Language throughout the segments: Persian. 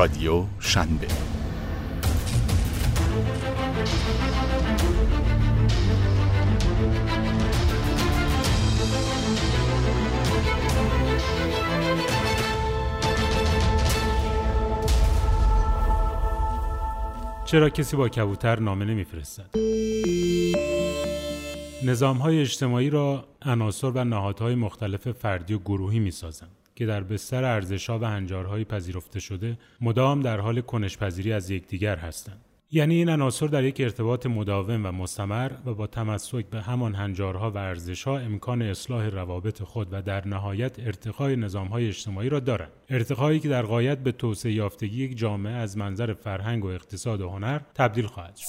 رادیو شنبه چرا کسی با کبوتر نامه نمیفرستد؟ نظام های اجتماعی را عناصر و نهادهای مختلف فردی و گروهی می سازند که در بستر ارزشها و هنجارهای پذیرفته شده مدام در حال کنشپذیری از یکدیگر هستند. یعنی این عناصر در یک ارتباط مداوم و مستمر و با تمسک به همان هنجارها و ارزشها امکان اصلاح روابط خود و در نهایت ارتقای نظامهای اجتماعی را دارند ارتقایی که در غایت به توسعه یافتگی یک جامعه از منظر فرهنگ و اقتصاد و هنر تبدیل خواهد شد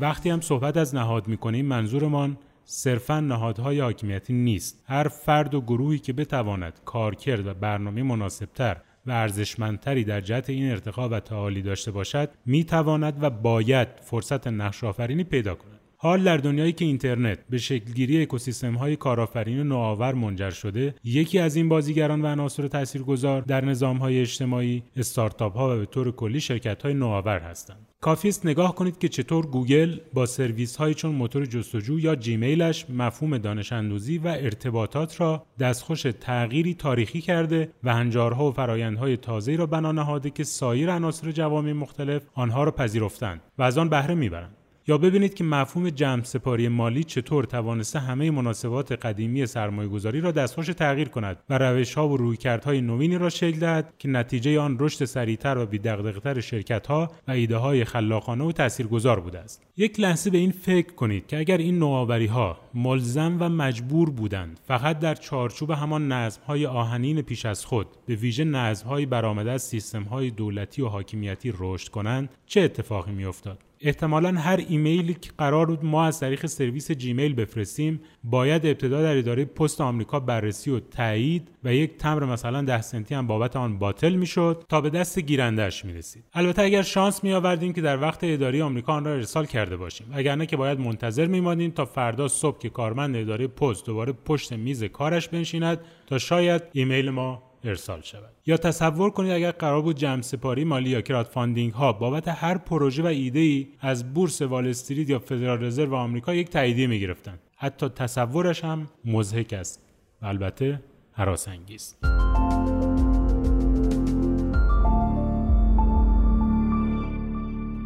وقتی هم صحبت از نهاد می‌کنیم منظورمان صرفا نهادهای حاکمیتی نیست. هر فرد و گروهی که بتواند کارکرد و برنامه مناسبتر و ارزشمندتری در جهت این ارتقا و تعالی داشته باشد می‌تواند و باید فرصت نقش آفرینی پیدا کند. حال در دنیایی که اینترنت به شکلگیری اکوسیستم های کارآفرینی نوآور منجر شده یکی از این بازیگران و عناصر تاثیرگذار در نظام های اجتماعی استارتاپ ها و به طور کلی شرکت های نوآور هستند. کافی است نگاه کنید که چطور گوگل با سرویس های چون موتور جستجو یا جیمیلش مفهوم دانش اندوزی و ارتباطات را دستخوش تغییری تاریخی کرده و هنجارها و فرایندهای تازه‌ای را بنا نهاده که سایر عناصر جوامع مختلف آنها را پذیرفتند و از آن بهره می‌برند. یا ببینید که مفهوم جمع سپاری مالی چطور توانسته همه مناسبات قدیمی سرمایه گذاری را دستخوش تغییر کند و روش ها و رویکردهای نوینی را شکل دهد که نتیجه آن رشد سریعتر و بیدغدغه‌تر شرکت ها و ایده های خلاقانه و تاثیرگذار بوده است. یک لحظه به این فکر کنید که اگر این نوآوری ها ملزم و مجبور بودند فقط در چارچوب همان نظم های آهنین پیش از خود به ویژه نظم های برآمده از سیستم های دولتی و حاکمیتی رشد کنند چه اتفاقی میافتاد؟ احتمالا هر ایمیلی که قرار بود ما از طریق سرویس جیمیل بفرستیم باید ابتدا در اداره پست آمریکا بررسی و تایید و یک تمبر مثلا ده سنتی هم بابت آن باطل می‌شد تا به دست گیرندهش می‌رسید. البته اگر شانس می آوردیم که در وقت اداره آمریکا آن را ارسال کرده باشیم. اگر نه که باید منتظر میمانیم تا فردا صبح که کارمند اداره پست دوباره پشت میز کارش بنشیند تا شاید ایمیل ما ارسال شود. یا تصور کنید اگر قرار بود جمع سپاری مالی یا crowdfunding ها بابت هر پروژه و ایده ای از بورس وال استریت یا فدرال رزرو آمریکا یک تاییدیه می گرفتن حتی تصورش هم مضحک است. و البته حراس انگیز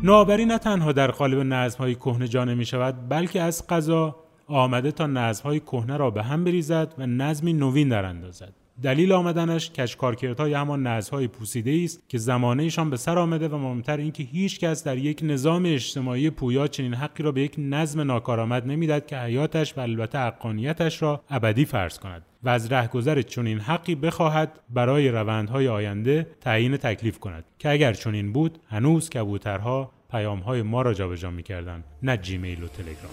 نوآوری نه تنها در قالب نظمهای کهنه جا می شود بلکه از قضا آمده تا نظمهای کهنه را به هم بریزد و نظمی نوین در اندازد. دلیل آمدنش کش کارکردهای همان نزهای پوسیده است که زمانهشان به سر آمده و مهمتر اینکه هیچ کس در یک نظام اجتماعی پویا چنین حقی را به یک نظم ناکارآمد نمی‌داد که حیاتش و البته حقانیتش را ابدی فرض کند و از رهگذر چنین حقی بخواهد برای روندهای آینده تعیین تکلیف کند که اگر چنین بود هنوز کبوترها پیامهای ما را جابجا می‌کردند نه جیمیل و تلگرام.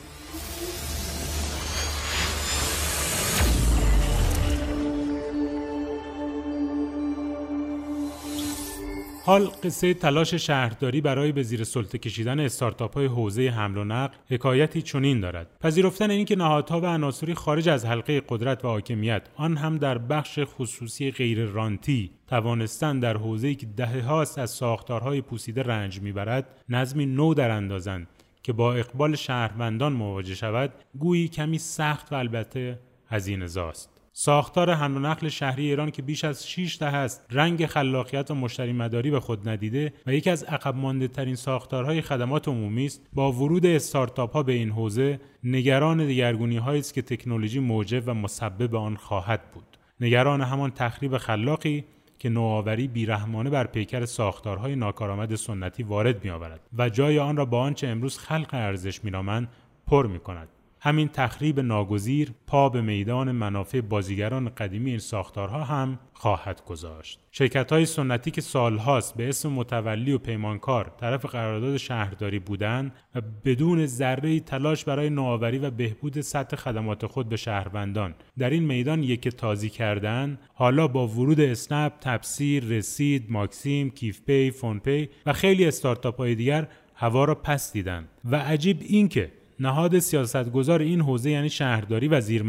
حال قصه تلاش شهرداری برای به زیر سلطه کشیدن استارتاپ های حوزه حمل و نقل حکایتی چنین دارد. پذیرفتن اینکه نهادها و عناصری خارج از حلقه قدرت و حاکمیت آن هم در بخش خصوصی غیر رانتی توانستن در حوزه‌ای که دهه هاست از ساختارهای پوسیده رنج می‌برد نظمی نو در اندازند که با اقبال شهروندان مواجه شود گویی کمی سخت و البته هزینه زاست ساختار حمل و نقل شهری ایران که بیش از 6 دهه است رنگ خلاقیت و مشتری مداری به خود ندیده و یکی از عقب مانده ترین ساختارهای خدمات عمومی است. با ورود استارتاپ ها به این حوزه نگران دگرگونی هایی است که تکنولوژی موجب و مسبب آن خواهد بود. نگران همان تخریب خلاقی که نوآوری بیرحمانه بر پیکر ساختارهای ناکارآمد سنتی وارد میآورد و جای آن را با آنچه امروز خلق ارزش مینامند پر می کند همین تخریب ناگزیر پا به میدان منافع بازیگران قدیمی این ساختارها هم خواهد گذاشت. شرکت های سنتی که سالهاست به اسم متولی و پیمانکار طرف قرارداد شهرداری بودند و بدون ذره تلاش برای نوآوری و بهبود سطح خدمات خود به شهروندان در این میدان یک تازی کردن حالا با ورود اسنپ تبسیر رسید ماکسیم کیف پی فون پی و خیلی استارتاپ های دیگر هوا را پس دیدن. و عجیب اینکه نهاد سیاستگزار این حوزه یعنی شهرداری و زیر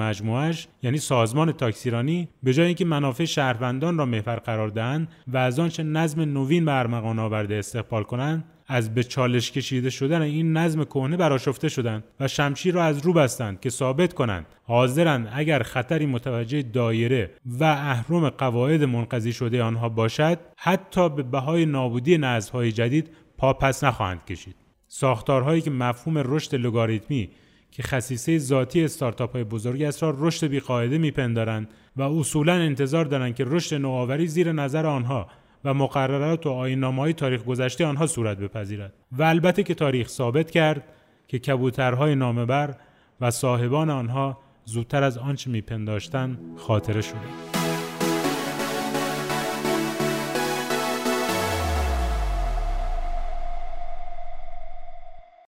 یعنی سازمان تاکسیرانی به جای اینکه منافع شهروندان را محور قرار دهند و از آنچه نظم نوین به ارمغان آورده استقبال کنند از به چالش کشیده شدن این نظم کهنه براشفته شدند و شمشیر را از رو بستند که ثابت کنند حاضرند اگر خطری متوجه دایره و اهرم قواعد منقضی شده آنها باشد حتی به بهای نابودی نظمهای جدید پا پس نخواهند کشید. ساختارهایی که مفهوم رشد لگاریتمی که خصیصه ذاتی استارتاپ های بزرگی است را رشد بیقاعده میپندارند و اصولا انتظار دارند که رشد نوآوری زیر نظر آنها و مقررات و های تاریخ گذشته آنها صورت بپذیرد. و البته که تاریخ ثابت کرد که کبوترهای نامبر و صاحبان آنها زودتر از آنچه میپنداشتند خاطره شده.